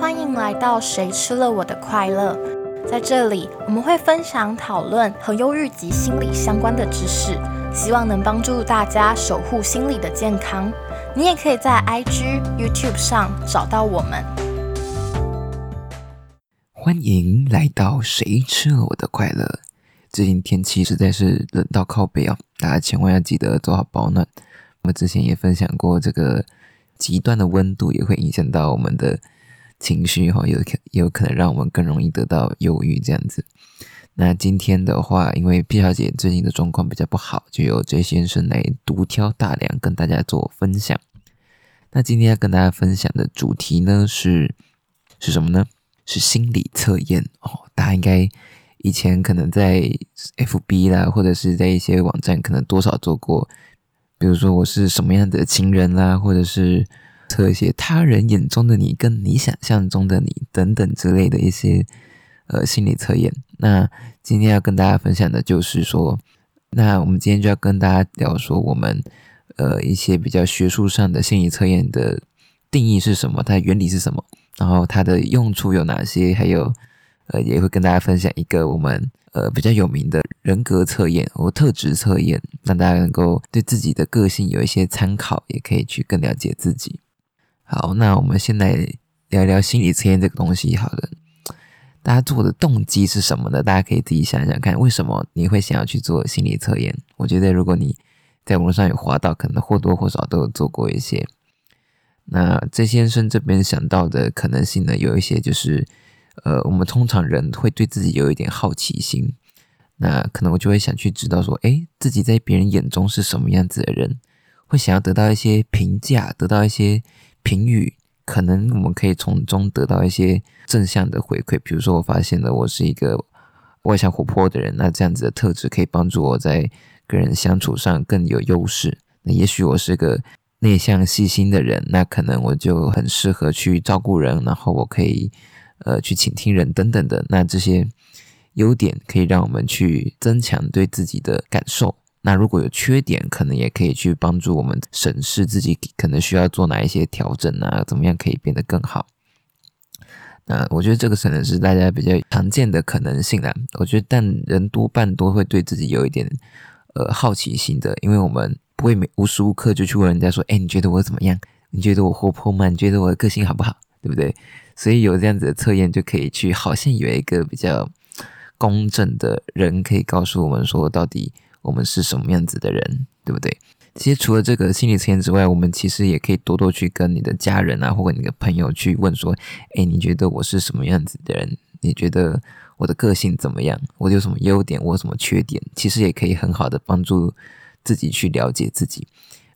欢迎来到谁吃了我的快乐？在这里，我们会分享讨论和忧郁及心理相关的知识，希望能帮助大家守护心理的健康。你也可以在 IG、YouTube 上找到我们。欢迎来到谁吃了我的快乐？最近天气实在是冷到靠背哦，大家千万要记得做好保暖。我们之前也分享过，这个极端的温度也会影响到我们的情绪哈，有可有可能让我们更容易得到忧郁这样子。那今天的话，因为 P 小姐最近的状况比较不好，就由 J 先生来独挑大梁跟大家做分享。那今天要跟大家分享的主题呢是是什么呢？是心理测验哦。大家应该以前可能在 FB 啦，或者是在一些网站，可能多少做过。比如说我是什么样的情人啦，或者是测一些他人眼中的你跟你想象中的你等等之类的一些呃心理测验。那今天要跟大家分享的就是说，那我们今天就要跟大家聊说我们呃一些比较学术上的心理测验的定义是什么，它原理是什么，然后它的用处有哪些，还有呃也会跟大家分享一个我们。呃，比较有名的人格测验或特质测验，让大家能够对自己的个性有一些参考，也可以去更了解自己。好，那我们先来聊聊心理测验这个东西。好了，大家做的动机是什么呢？大家可以自己想想看，为什么你会想要去做心理测验？我觉得，如果你在网络上有滑到，可能或多或少都有做过一些。那这先生这边想到的可能性呢，有一些就是。呃，我们通常人会对自己有一点好奇心，那可能我就会想去知道说，诶，自己在别人眼中是什么样子的人，会想要得到一些评价，得到一些评语，可能我们可以从中得到一些正向的回馈。比如说，我发现了我是一个外向活泼的人，那这样子的特质可以帮助我在跟人相处上更有优势。那也许我是个内向细心的人，那可能我就很适合去照顾人，然后我可以。呃，去倾听人等等的，那这些优点可以让我们去增强对自己的感受。那如果有缺点，可能也可以去帮助我们审视自己，可能需要做哪一些调整啊？怎么样可以变得更好？那我觉得这个可能是大家比较常见的可能性啊。我觉得，但人多半都会对自己有一点呃好奇心的，因为我们不会每无时无刻就去问人家说：“哎，你觉得我怎么样？你觉得我活泼吗？你觉得我的个性好不好？对不对？”所以有这样子的测验，就可以去好像有一个比较公正的人，可以告诉我们说，到底我们是什么样子的人，对不对？其实除了这个心理测验之外，我们其实也可以多多去跟你的家人啊，或者你的朋友去问说，诶，你觉得我是什么样子的人？你觉得我的个性怎么样？我有什么优点？我有什么缺点？其实也可以很好的帮助自己去了解自己。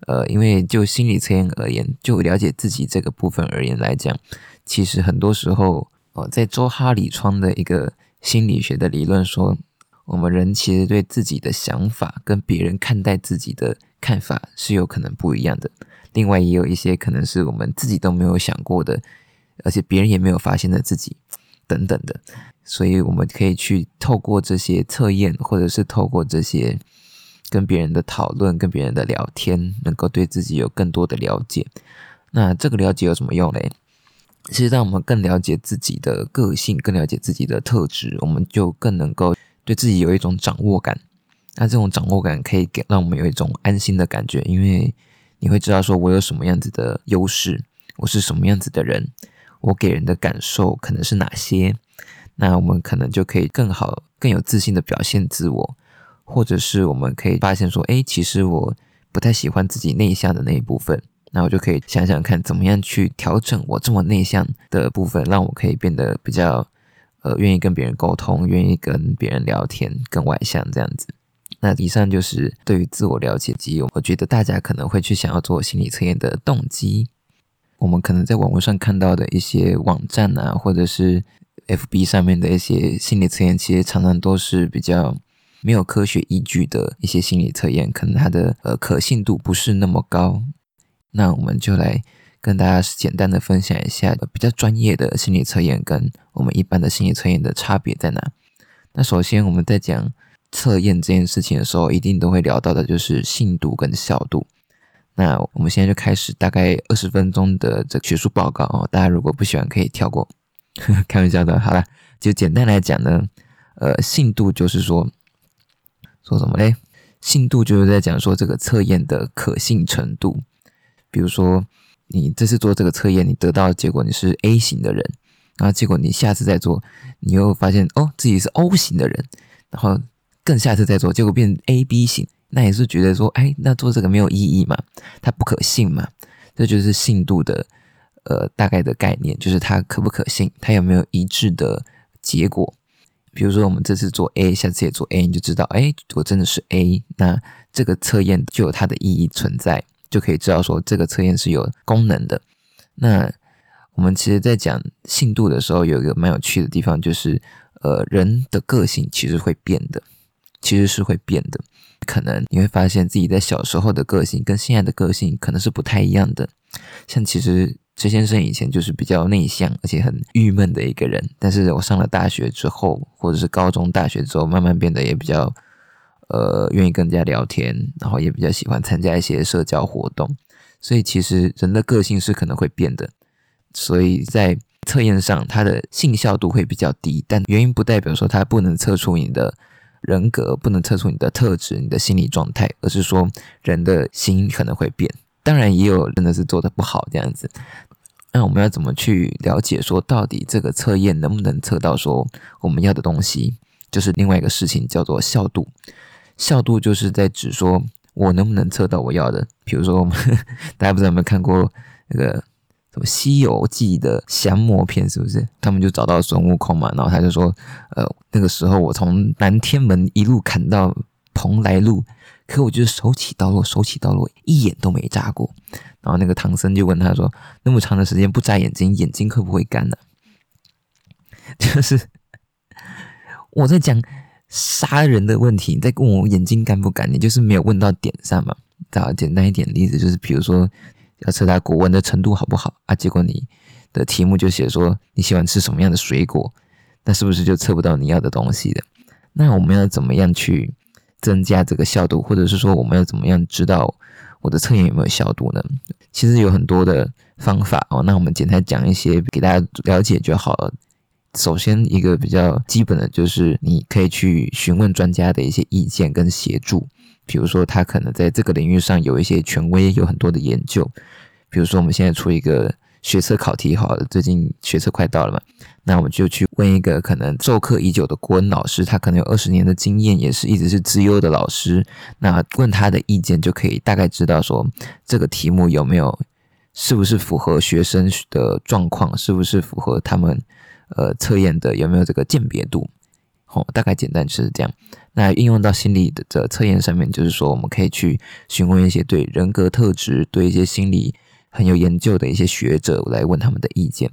呃，因为就心理测验而言，就了解自己这个部分而言来讲。其实很多时候，哦，在周哈里窗的一个心理学的理论说，我们人其实对自己的想法跟别人看待自己的看法是有可能不一样的。另外，也有一些可能是我们自己都没有想过的，而且别人也没有发现的自己等等的。所以，我们可以去透过这些测验，或者是透过这些跟别人的讨论、跟别人的聊天，能够对自己有更多的了解。那这个了解有什么用嘞？其实，让我们更了解自己的个性，更了解自己的特质，我们就更能够对自己有一种掌握感。那这种掌握感可以给让我们有一种安心的感觉，因为你会知道说我有什么样子的优势，我是什么样子的人，我给人的感受可能是哪些。那我们可能就可以更好、更有自信的表现自我，或者是我们可以发现说，哎，其实我不太喜欢自己内向的那一部分。那我就可以想想看，怎么样去调整我这么内向的部分，让我可以变得比较呃愿意跟别人沟通，愿意跟别人聊天，更外向这样子。那以上就是对于自我了解及我觉得大家可能会去想要做心理测验的动机。我们可能在网络上看到的一些网站啊，或者是 FB 上面的一些心理测验，其实常常都是比较没有科学依据的一些心理测验，可能它的呃可信度不是那么高。那我们就来跟大家简单的分享一下比较专业的心理测验跟我们一般的心理测验的差别在哪。那首先我们在讲测验这件事情的时候，一定都会聊到的就是信度跟效度。那我们现在就开始大概二十分钟的这个学术报告哦，大家如果不喜欢可以跳过，开玩笑的。好了，就简单来讲呢，呃，信度就是说说什么嘞？信度就是在讲说这个测验的可信程度。比如说，你这次做这个测验，你得到的结果你是 A 型的人，然后结果你下次再做，你又发现哦自己是 O 型的人，然后更下次再做，结果变 A B 型。那也是觉得说，哎，那做这个没有意义嘛？它不可信嘛？这就是信度的呃大概的概念，就是它可不可信，它有没有一致的结果？比如说我们这次做 A，下次也做 A，你就知道，哎，我真的是 A，那这个测验就有它的意义存在，就可以知道说这个测验是有功能的。那我们其实在讲信度的时候，有一个蛮有趣的地方，就是呃，人的个性其实会变的，其实是会变的。可能你会发现自己在小时候的个性跟现在的个性可能是不太一样的。像其实陈先生以前就是比较内向而且很郁闷的一个人，但是我上了大学之后，或者是高中、大学之后，慢慢变得也比较呃愿意跟人家聊天，然后也比较喜欢参加一些社交活动。所以其实人的个性是可能会变的，所以在测验上它的信效度会比较低，但原因不代表说它不能测出你的。人格不能测出你的特质、你的心理状态，而是说人的心可能会变。当然，也有真的是做的不好这样子。那我们要怎么去了解说，到底这个测验能不能测到说我们要的东西？就是另外一个事情，叫做效度。效度就是在指说我能不能测到我要的。比如说，我们大家不知道有没有看过那个。什么《西游记》的降魔篇是不是？他们就找到孙悟空嘛，然后他就说：“呃，那个时候我从南天门一路砍到蓬莱路，可我就是手起刀落，手起刀落，一眼都没眨过。”然后那个唐僧就问他说：“那么长的时间不眨眼睛，眼睛会不会干呢？” 就是我在讲杀人的问题，你在问我眼睛干不干，你就是没有问到点上嘛。打简单一点例子，就是比如说。要测他国文的程度好不好啊？结果你的题目就写说你喜欢吃什么样的水果，那是不是就测不到你要的东西的？那我们要怎么样去增加这个效度，或者是说我们要怎么样知道我的测验有没有效度呢？其实有很多的方法哦。那我们简单讲一些给大家了解就好了。首先一个比较基本的就是你可以去询问专家的一些意见跟协助。比如说，他可能在这个领域上有一些权威，有很多的研究。比如说，我们现在出一个学测考题，好了，最近学测快到了嘛，那我们就去问一个可能授课已久的国文老师，他可能有二十年的经验，也是一直是资优的老师。那问他的意见，就可以大概知道说这个题目有没有，是不是符合学生的状况，是不是符合他们呃测验的，有没有这个鉴别度。哦，大概简单就是这样。那应用到心理的这测验上面，就是说我们可以去询问一些对人格特质、对一些心理很有研究的一些学者来问他们的意见。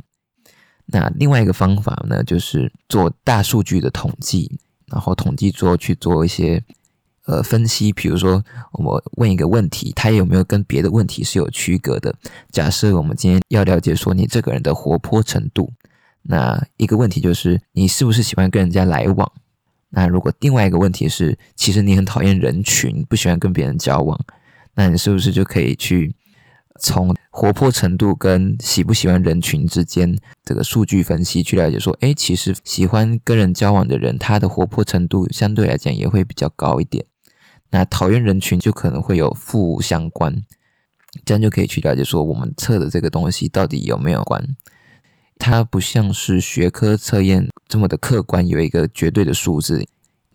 那另外一个方法呢，就是做大数据的统计，然后统计之后去做一些呃分析。比如说，我们问一个问题，它有没有跟别的问题是有区隔的？假设我们今天要了解说你这个人的活泼程度。那一个问题就是，你是不是喜欢跟人家来往？那如果另外一个问题是，其实你很讨厌人群，不喜欢跟别人交往，那你是不是就可以去从活泼程度跟喜不喜欢人群之间这个数据分析去了解说，哎，其实喜欢跟人交往的人，他的活泼程度相对来讲也会比较高一点。那讨厌人群就可能会有负相关，这样就可以去了解说，我们测的这个东西到底有没有关。它不像是学科测验这么的客观，有一个绝对的数字，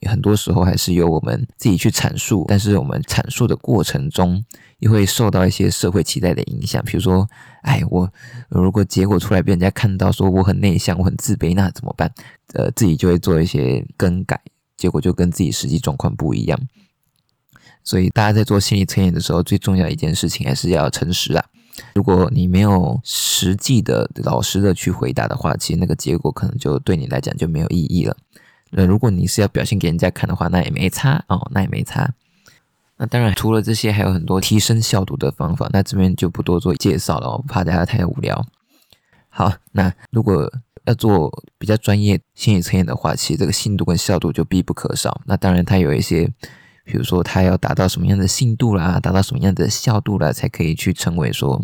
很多时候还是由我们自己去阐述。但是我们阐述的过程中，又会受到一些社会期待的影响。比如说，哎，我如果结果出来被人家看到说我很内向、我很自卑，那怎么办？呃，自己就会做一些更改，结果就跟自己实际状况不一样。所以大家在做心理测验的时候，最重要一件事情还是要诚实啊。如果你没有实际的、老实的去回答的话，其实那个结果可能就对你来讲就没有意义了。那如果你是要表现给人家看的话，那也没差哦，那也没差。那当然，除了这些，还有很多提升效度的方法。那这边就不多做介绍了，我怕大家太无聊。好，那如果要做比较专业心理测验的话，其实这个信度跟效度就必不可少。那当然，它有一些比如说他要达到什么样的信度啦，达到什么样的效度啦，才可以去成为说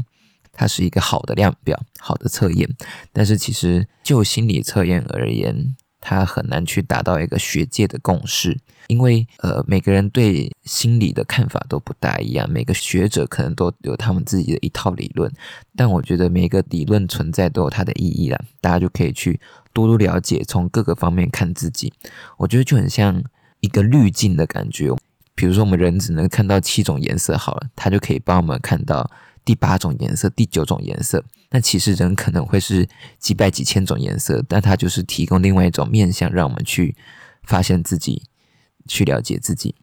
它是一个好的量表、好的测验。但是其实就心理测验而言，它很难去达到一个学界的共识，因为呃每个人对心理的看法都不大一样，每个学者可能都有他们自己的一套理论。但我觉得每个理论存在都有它的意义啦，大家就可以去多多了解，从各个方面看自己。我觉得就很像一个滤镜的感觉。比如说，我们人只能看到七种颜色，好了，它就可以帮我们看到第八种颜色、第九种颜色。那其实人可能会是几百几千种颜色，但它就是提供另外一种面向，让我们去发现自己、去了解自己，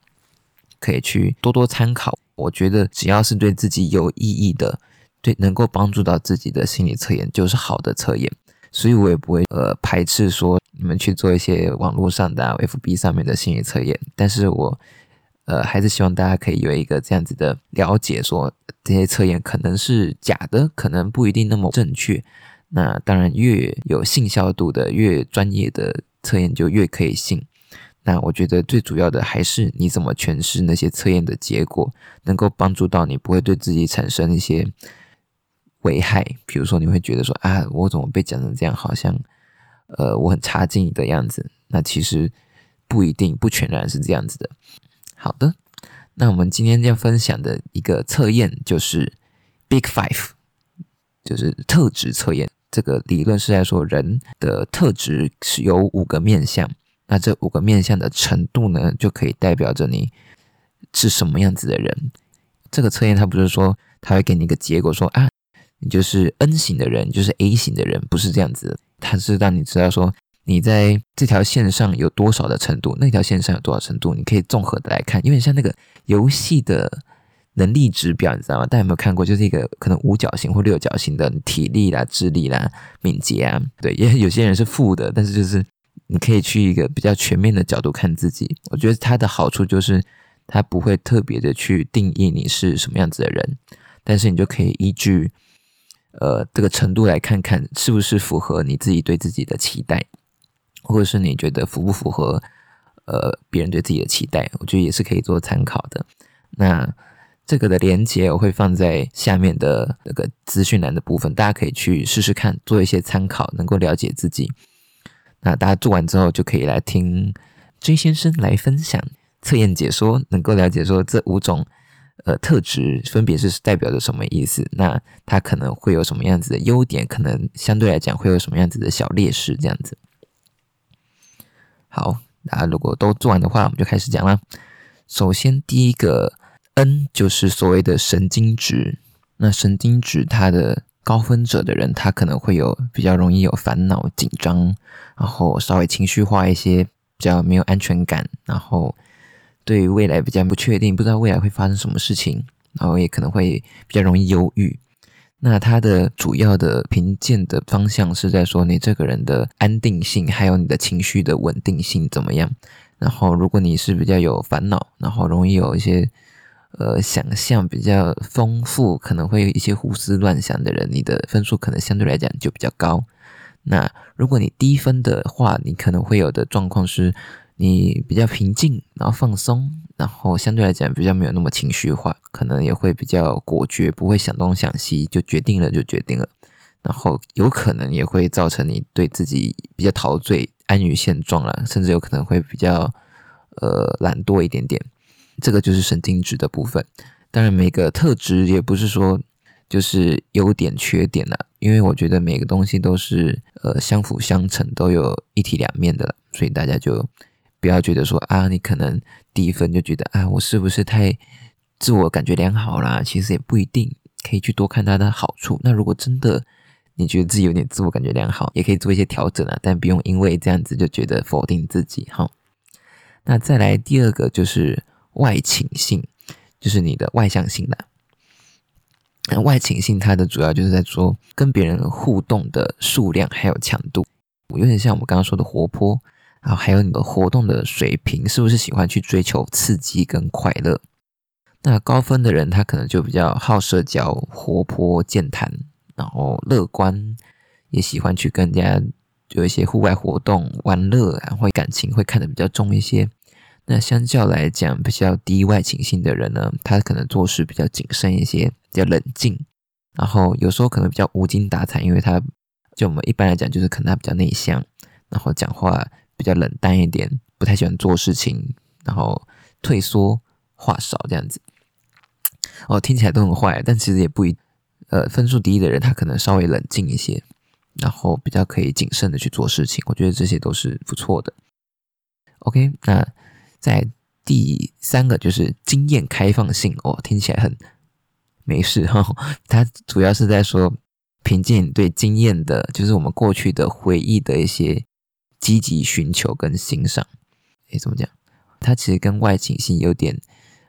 可以去多多参考。我觉得只要是对自己有意义的、对能够帮助到自己的心理测验，就是好的测验。所以我也不会呃排斥说你们去做一些网络上的 FB 上面的心理测验，但是我。呃，还是希望大家可以有一个这样子的了解，说这些测验可能是假的，可能不一定那么正确。那当然，越有信效度的、越专业的测验就越可以信。那我觉得最主要的还是你怎么诠释那些测验的结果，能够帮助到你，不会对自己产生一些危害。比如说，你会觉得说啊，我怎么被讲成这样，好像呃我很差劲的样子。那其实不一定，不全然是这样子的。好的，那我们今天要分享的一个测验就是 Big Five，就是特质测验。这个理论是在说人的特质是有五个面相，那这五个面相的程度呢，就可以代表着你是什么样子的人。这个测验它不是说它会给你一个结果，说啊，你就是 N 型的人，就是 A 型的人，不是这样子的，它是让你知道说。你在这条线上有多少的程度？那条线上有多少程度？你可以综合的来看，因为像那个游戏的能力指标，你知道吗？大家有没有看过？就是一个可能五角星或六角星的体力啦、智力啦、敏捷啊，对，也有些人是负的，但是就是你可以去一个比较全面的角度看自己。我觉得它的好处就是它不会特别的去定义你是什么样子的人，但是你就可以依据呃这个程度来看看是不是符合你自己对自己的期待。或者是你觉得符不符合呃别人对自己的期待？我觉得也是可以做参考的。那这个的连接我会放在下面的那个资讯栏的部分，大家可以去试试看，做一些参考，能够了解自己。那大家做完之后，就可以来听 J 先生来分享测验解说，能够了解说这五种呃特质分别是代表着什么意思。那它可能会有什么样子的优点？可能相对来讲会有什么样子的小劣势？这样子。好，那如果都做完的话，我们就开始讲啦。首先，第一个 N 就是所谓的神经质。那神经质，它的高分者的人，他可能会有比较容易有烦恼、紧张，然后稍微情绪化一些，比较没有安全感，然后对于未来比较不确定，不知道未来会发生什么事情，然后也可能会比较容易忧郁。那它的主要的评鉴的方向是在说你这个人的安定性，还有你的情绪的稳定性怎么样。然后，如果你是比较有烦恼，然后容易有一些呃想象比较丰富，可能会有一些胡思乱想的人，你的分数可能相对来讲就比较高。那如果你低分的话，你可能会有的状况是。你比较平静，然后放松，然后相对来讲比较没有那么情绪化，可能也会比较果决，不会想东想西，就决定了就决定了。然后有可能也会造成你对自己比较陶醉、安于现状了，甚至有可能会比较呃懒惰一点点。这个就是神经质的部分。当然，每个特质也不是说就是优点缺点了，因为我觉得每个东西都是呃相辅相成，都有一体两面的，所以大家就。不要觉得说啊，你可能第一分就觉得啊，我是不是太自我感觉良好啦？其实也不一定，可以去多看它的好处。那如果真的你觉得自己有点自我感觉良好，也可以做一些调整啊，但不用因为这样子就觉得否定自己哈。那再来第二个就是外倾性，就是你的外向性的。那外倾性它的主要就是在说跟别人互动的数量还有强度，有点像我们刚刚说的活泼。然后还有你的活动的水平，是不是喜欢去追求刺激跟快乐？那高分的人，他可能就比较好社交、活泼健谈，然后乐观，也喜欢去跟人家有一些户外活动、玩乐，然后感情会看得比较重一些。那相较来讲，比较低外倾性的人呢，他可能做事比较谨慎一些，比较冷静，然后有时候可能比较无精打采，因为他就我们一般来讲，就是可能他比较内向，然后讲话比较冷淡一点，不太喜欢做事情，然后退缩，话少这样子。哦，听起来都很坏，但其实也不一，呃，分数低的人他可能稍微冷静一些，然后比较可以谨慎的去做事情，我觉得这些都是不错的。OK，那在第三个就是经验开放性哦，听起来很没事哈，它主要是在说凭借你对经验的，就是我们过去的回忆的一些积极寻求跟欣赏。诶，怎么讲？它其实跟外倾性有点。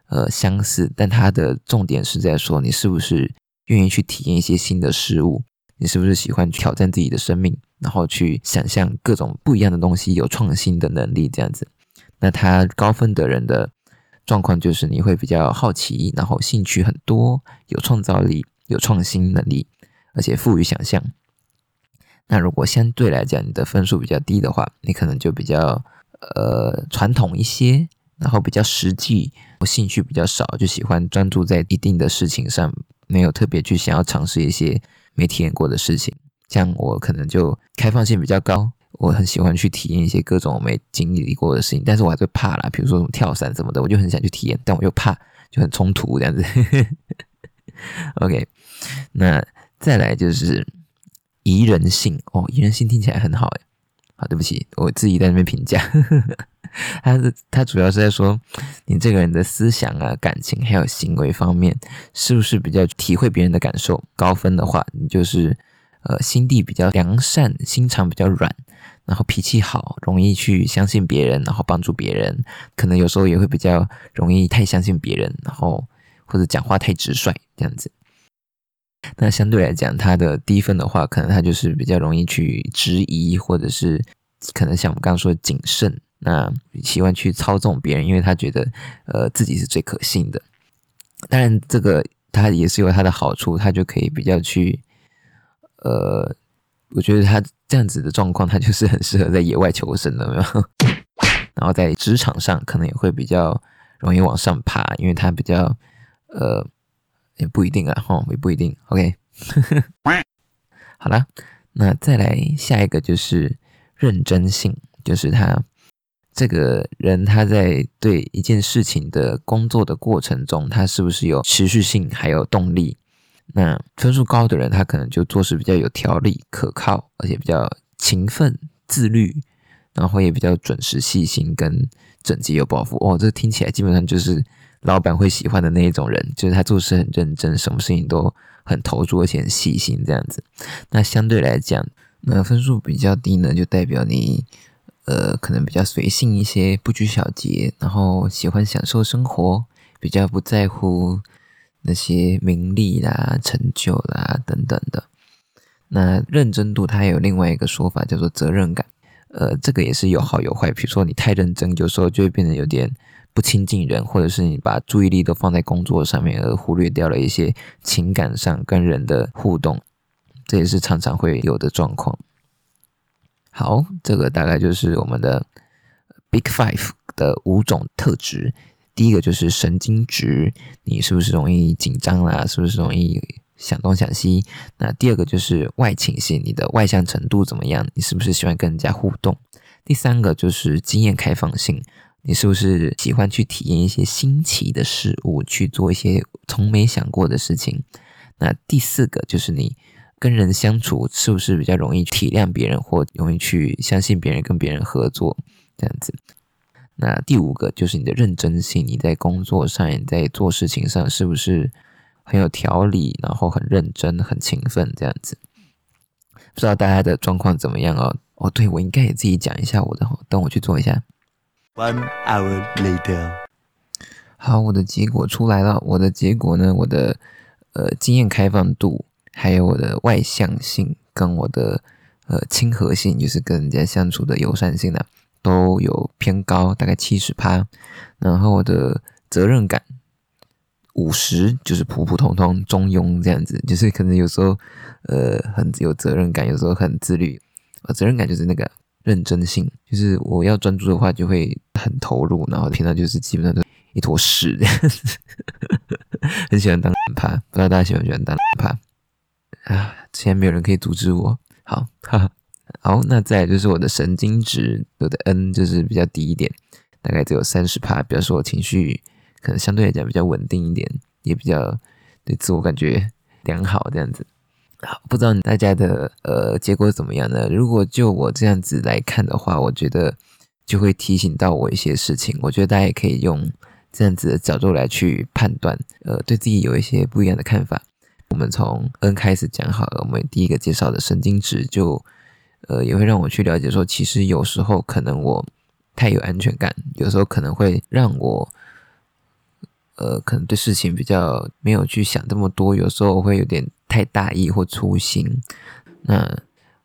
呃，相似，但它的重点是在说你是不是愿意去体验一些新的事物，你是不是喜欢挑战自己的生命，然后去想象各种不一样的东西，有创新的能力这样子。那他高分的人的状况就是你会比较好奇，然后兴趣很多，有创造力，有创新能力，而且富于想象。那如果相对来讲你的分数比较低的话，你可能就比较呃传统一些。然后比较实际，兴趣比较少，就喜欢专注在一定的事情上，没有特别去想要尝试一些没体验过的事情。像我可能就开放性比较高，我很喜欢去体验一些各种我没经历过的事情，但是我还是怕啦，比如说什么跳伞什么的，我就很想去体验，但我又怕，就很冲突这样子。OK，那再来就是宜人性哦，宜人性听起来很好诶。好，对不起，我自己在那边评价。他是他主要是在说你这个人的思想啊、感情还有行为方面，是不是比较体会别人的感受？高分的话，你就是呃心地比较良善，心肠比较软，然后脾气好，容易去相信别人，然后帮助别人。可能有时候也会比较容易太相信别人，然后或者讲话太直率这样子。那相对来讲，他的低分的话，可能他就是比较容易去质疑，或者是可能像我们刚刚说的谨慎。那喜欢去操纵别人，因为他觉得，呃，自己是最可信的。当然，这个他也是有他的好处，他就可以比较去，呃，我觉得他这样子的状况，他就是很适合在野外求生的，没有？然后在职场上可能也会比较容易往上爬，因为他比较，呃，也不一定啊，哈，也不一定。OK，好了，那再来下一个就是认真性，就是他。这个人他在对一件事情的工作的过程中，他是不是有持续性还有动力？那分数高的人，他可能就做事比较有条理、可靠，而且比较勤奋、自律，然后也比较准时、细心跟整洁有抱负。哦，这听起来基本上就是老板会喜欢的那一种人，就是他做事很认真，什么事情都很投入，而且很细心这样子。那相对来讲，那分数比较低呢，就代表你。呃，可能比较随性一些，不拘小节，然后喜欢享受生活，比较不在乎那些名利啦、成就啦等等的。那认真度，它有另外一个说法叫做责任感。呃，这个也是有好有坏。比如说你太认真，有时候就会变得有点不亲近人，或者是你把注意力都放在工作上面，而忽略掉了一些情感上跟人的互动，这也是常常会有的状况。好，这个大概就是我们的 Big Five 的五种特质。第一个就是神经质，你是不是容易紧张啦？是不是容易想东想西？那第二个就是外倾性，你的外向程度怎么样？你是不是喜欢跟人家互动？第三个就是经验开放性，你是不是喜欢去体验一些新奇的事物，去做一些从没想过的事情？那第四个就是你。跟人相处是不是比较容易体谅别人，或容易去相信别人，跟别人合作这样子？那第五个就是你的认真性，你在工作上，你在做事情上是不是很有条理，然后很认真、很勤奋这样子？不知道大家的状况怎么样哦？哦，对我应该也自己讲一下我的，等我去做一下。One hour later，好，我的结果出来了。我的结果呢？我的呃经验开放度。还有我的外向性跟我的呃亲和性，就是跟人家相处的友善性呢，都有偏高，大概七十趴。然后我的责任感五十，就是普普通通中庸这样子，就是可能有时候呃很有责任感，有时候很自律。呃，责任感就是那个认真性，就是我要专注的话就会很投入，然后平常就是基本上都一坨屎这样子，很喜欢当趴，不知道大家喜不喜欢当趴啊？现在没有人可以阻止我，好，哈哈，好，那再就是我的神经质，我的 N 就是比较低一点，大概只有三十趴，表示我情绪可能相对来讲比较稳定一点，也比较对自我感觉良好这样子。不知道大家的呃结果怎么样呢？如果就我这样子来看的话，我觉得就会提醒到我一些事情。我觉得大家也可以用这样子的角度来去判断，呃，对自己有一些不一样的看法。我们从 N 开始讲好了，我们第一个介绍的神经质，就呃也会让我去了解说，其实有时候可能我太有安全感，有时候可能会让我。呃，可能对事情比较没有去想这么多，有时候会有点太大意或粗心。那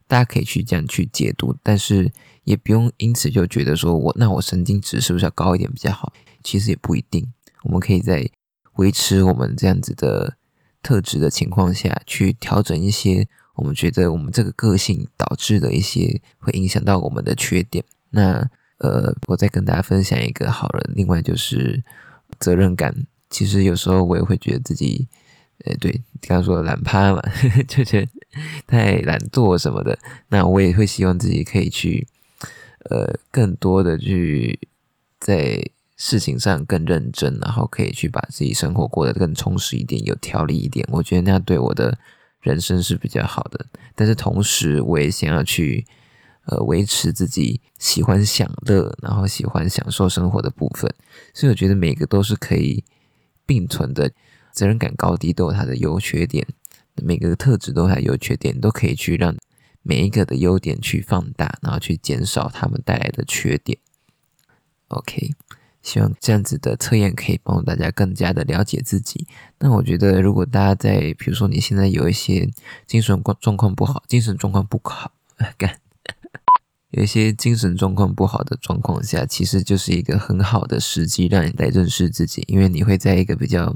大家可以去这样去解读，但是也不用因此就觉得说我那我神经质是不是要高一点比较好？其实也不一定。我们可以在维持我们这样子的特质的情况下去调整一些我们觉得我们这个个性导致的一些会影响到我们的缺点。那呃，我再跟大家分享一个好人，另外就是。责任感，其实有时候我也会觉得自己，呃，对，刚刚说懒趴嘛，就觉得太懒惰什么的。那我也会希望自己可以去，呃，更多的去在事情上更认真，然后可以去把自己生活过得更充实一点，有条理一点。我觉得那样对我的人生是比较好的。但是同时，我也想要去。呃，维持自己喜欢享乐，然后喜欢享受生活的部分，所以我觉得每个都是可以并存的。责任感高低都有它的优缺点，每个特质都有它的优缺点，都可以去让每一个的优点去放大，然后去减少他们带来的缺点。OK，希望这样子的测验可以帮助大家更加的了解自己。那我觉得，如果大家在，比如说你现在有一些精神状状况不好，精神状况不好，干。有一些精神状况不好的状况下，其实就是一个很好的时机，让你来认识自己。因为你会在一个比较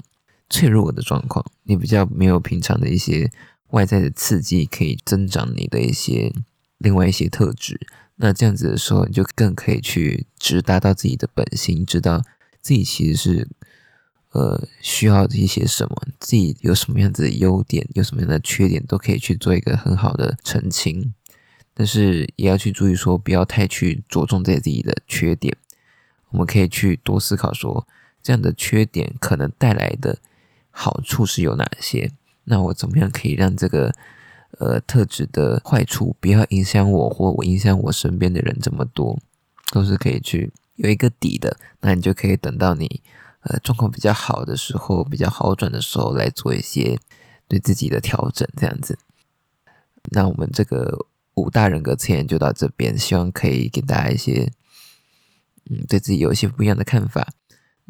脆弱的状况，你比较没有平常的一些外在的刺激，可以增长你的一些另外一些特质。那这样子的时候，你就更可以去直达到自己的本心，知道自己其实是呃需要一些什么，自己有什么样子的优点，有什么样的缺点，都可以去做一个很好的澄清。但是也要去注意，说不要太去着重在自己的缺点。我们可以去多思考，说这样的缺点可能带来的好处是有哪些？那我怎么样可以让这个呃特质的坏处不要影响我，或我影响我身边的人这么多，都是可以去有一个底的。那你就可以等到你呃状况比较好的时候，比较好转的时候来做一些对自己的调整，这样子。那我们这个。五大人格测验就到这边，希望可以给大家一些，嗯，对自己有一些不一样的看法。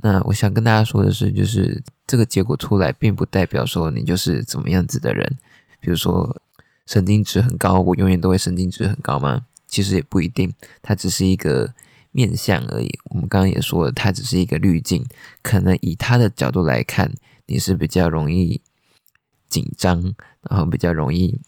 那我想跟大家说的是，就是这个结果出来，并不代表说你就是怎么样子的人。比如说神经质很高，我永远都会神经质很高吗？其实也不一定，它只是一个面相而已。我们刚刚也说了，它只是一个滤镜。可能以他的角度来看，你是比较容易紧张，然后比较容易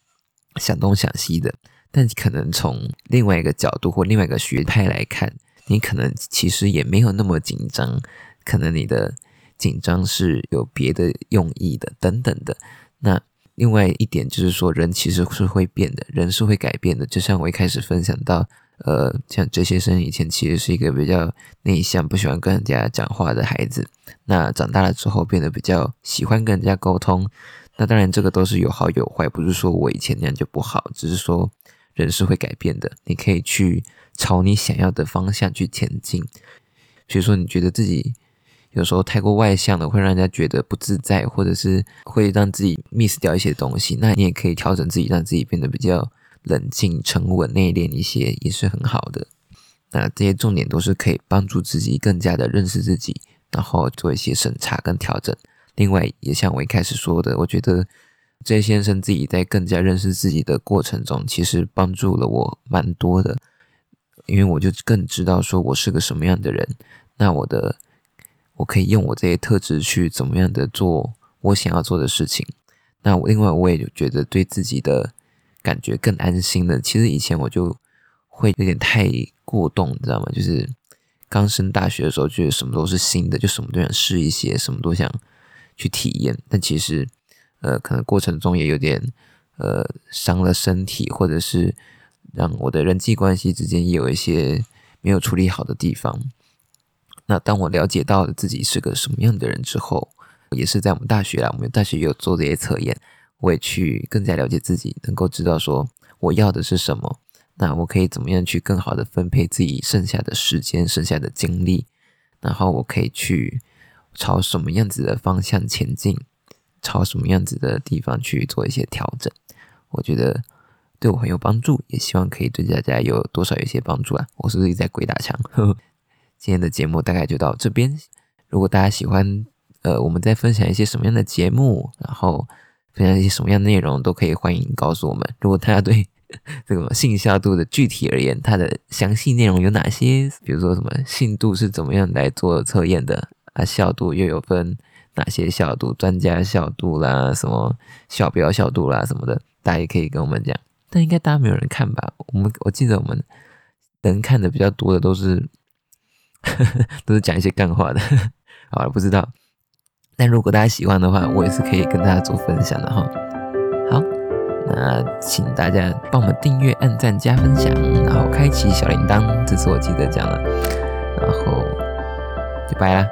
想东想西的。但可能从另外一个角度或另外一个学派来看，你可能其实也没有那么紧张，可能你的紧张是有别的用意的，等等的。那另外一点就是说，人其实是会变的，人是会改变的。就像我一开始分享到，呃，像这些生以前其实是一个比较内向、不喜欢跟人家讲话的孩子，那长大了之后变得比较喜欢跟人家沟通。那当然，这个都是有好有坏，不是说我以前那样就不好，只是说。人是会改变的，你可以去朝你想要的方向去前进。比如说，你觉得自己有时候太过外向了，会让人家觉得不自在，或者是会让自己 miss 掉一些东西，那你也可以调整自己，让自己变得比较冷静、沉稳、内敛一些，也是很好的。那这些重点都是可以帮助自己更加的认识自己，然后做一些审查跟调整。另外，也像我一开始说的，我觉得。J 先生自己在更加认识自己的过程中，其实帮助了我蛮多的，因为我就更知道说我是个什么样的人，那我的我可以用我这些特质去怎么样的做我想要做的事情。那另外我也觉得对自己的感觉更安心了。其实以前我就会有点太过动，你知道吗？就是刚升大学的时候，觉得什么都是新的，就什么都想试一些，什么都想去体验。但其实，呃，可能过程中也有点呃伤了身体，或者是让我的人际关系之间也有一些没有处理好的地方。那当我了解到了自己是个什么样的人之后，也是在我们大学啦，我们大学也有做这些测验，我也去更加了解自己，能够知道说我要的是什么。那我可以怎么样去更好的分配自己剩下的时间、剩下的精力？然后我可以去朝什么样子的方向前进，朝什么样子的地方去做一些调整？我觉得对我很有帮助，也希望可以对大家有多少一些帮助啊！我是不是在鬼打墙？呵 呵今天的节目大概就到这边。如果大家喜欢，呃，我们在分享一些什么样的节目，然后分享一些什么样的内容，都可以欢迎告诉我们。如果大家对 这个信效度的具体而言，它的详细内容有哪些？比如说什么信度是怎么样来做测验的啊？效度又有分哪些效度？专家效度啦，什么小标效度啦什么的，大家也可以跟我们讲。但应该大家没有人看吧？我们我记得我们能看的比较多的都是。都是讲一些干话的，好了，不知道。但如果大家喜欢的话，我也是可以跟大家做分享的哈。好，那请大家帮我们订阅、按赞、加分享，然后开启小铃铛，这是我记得讲的，然后就拜啦。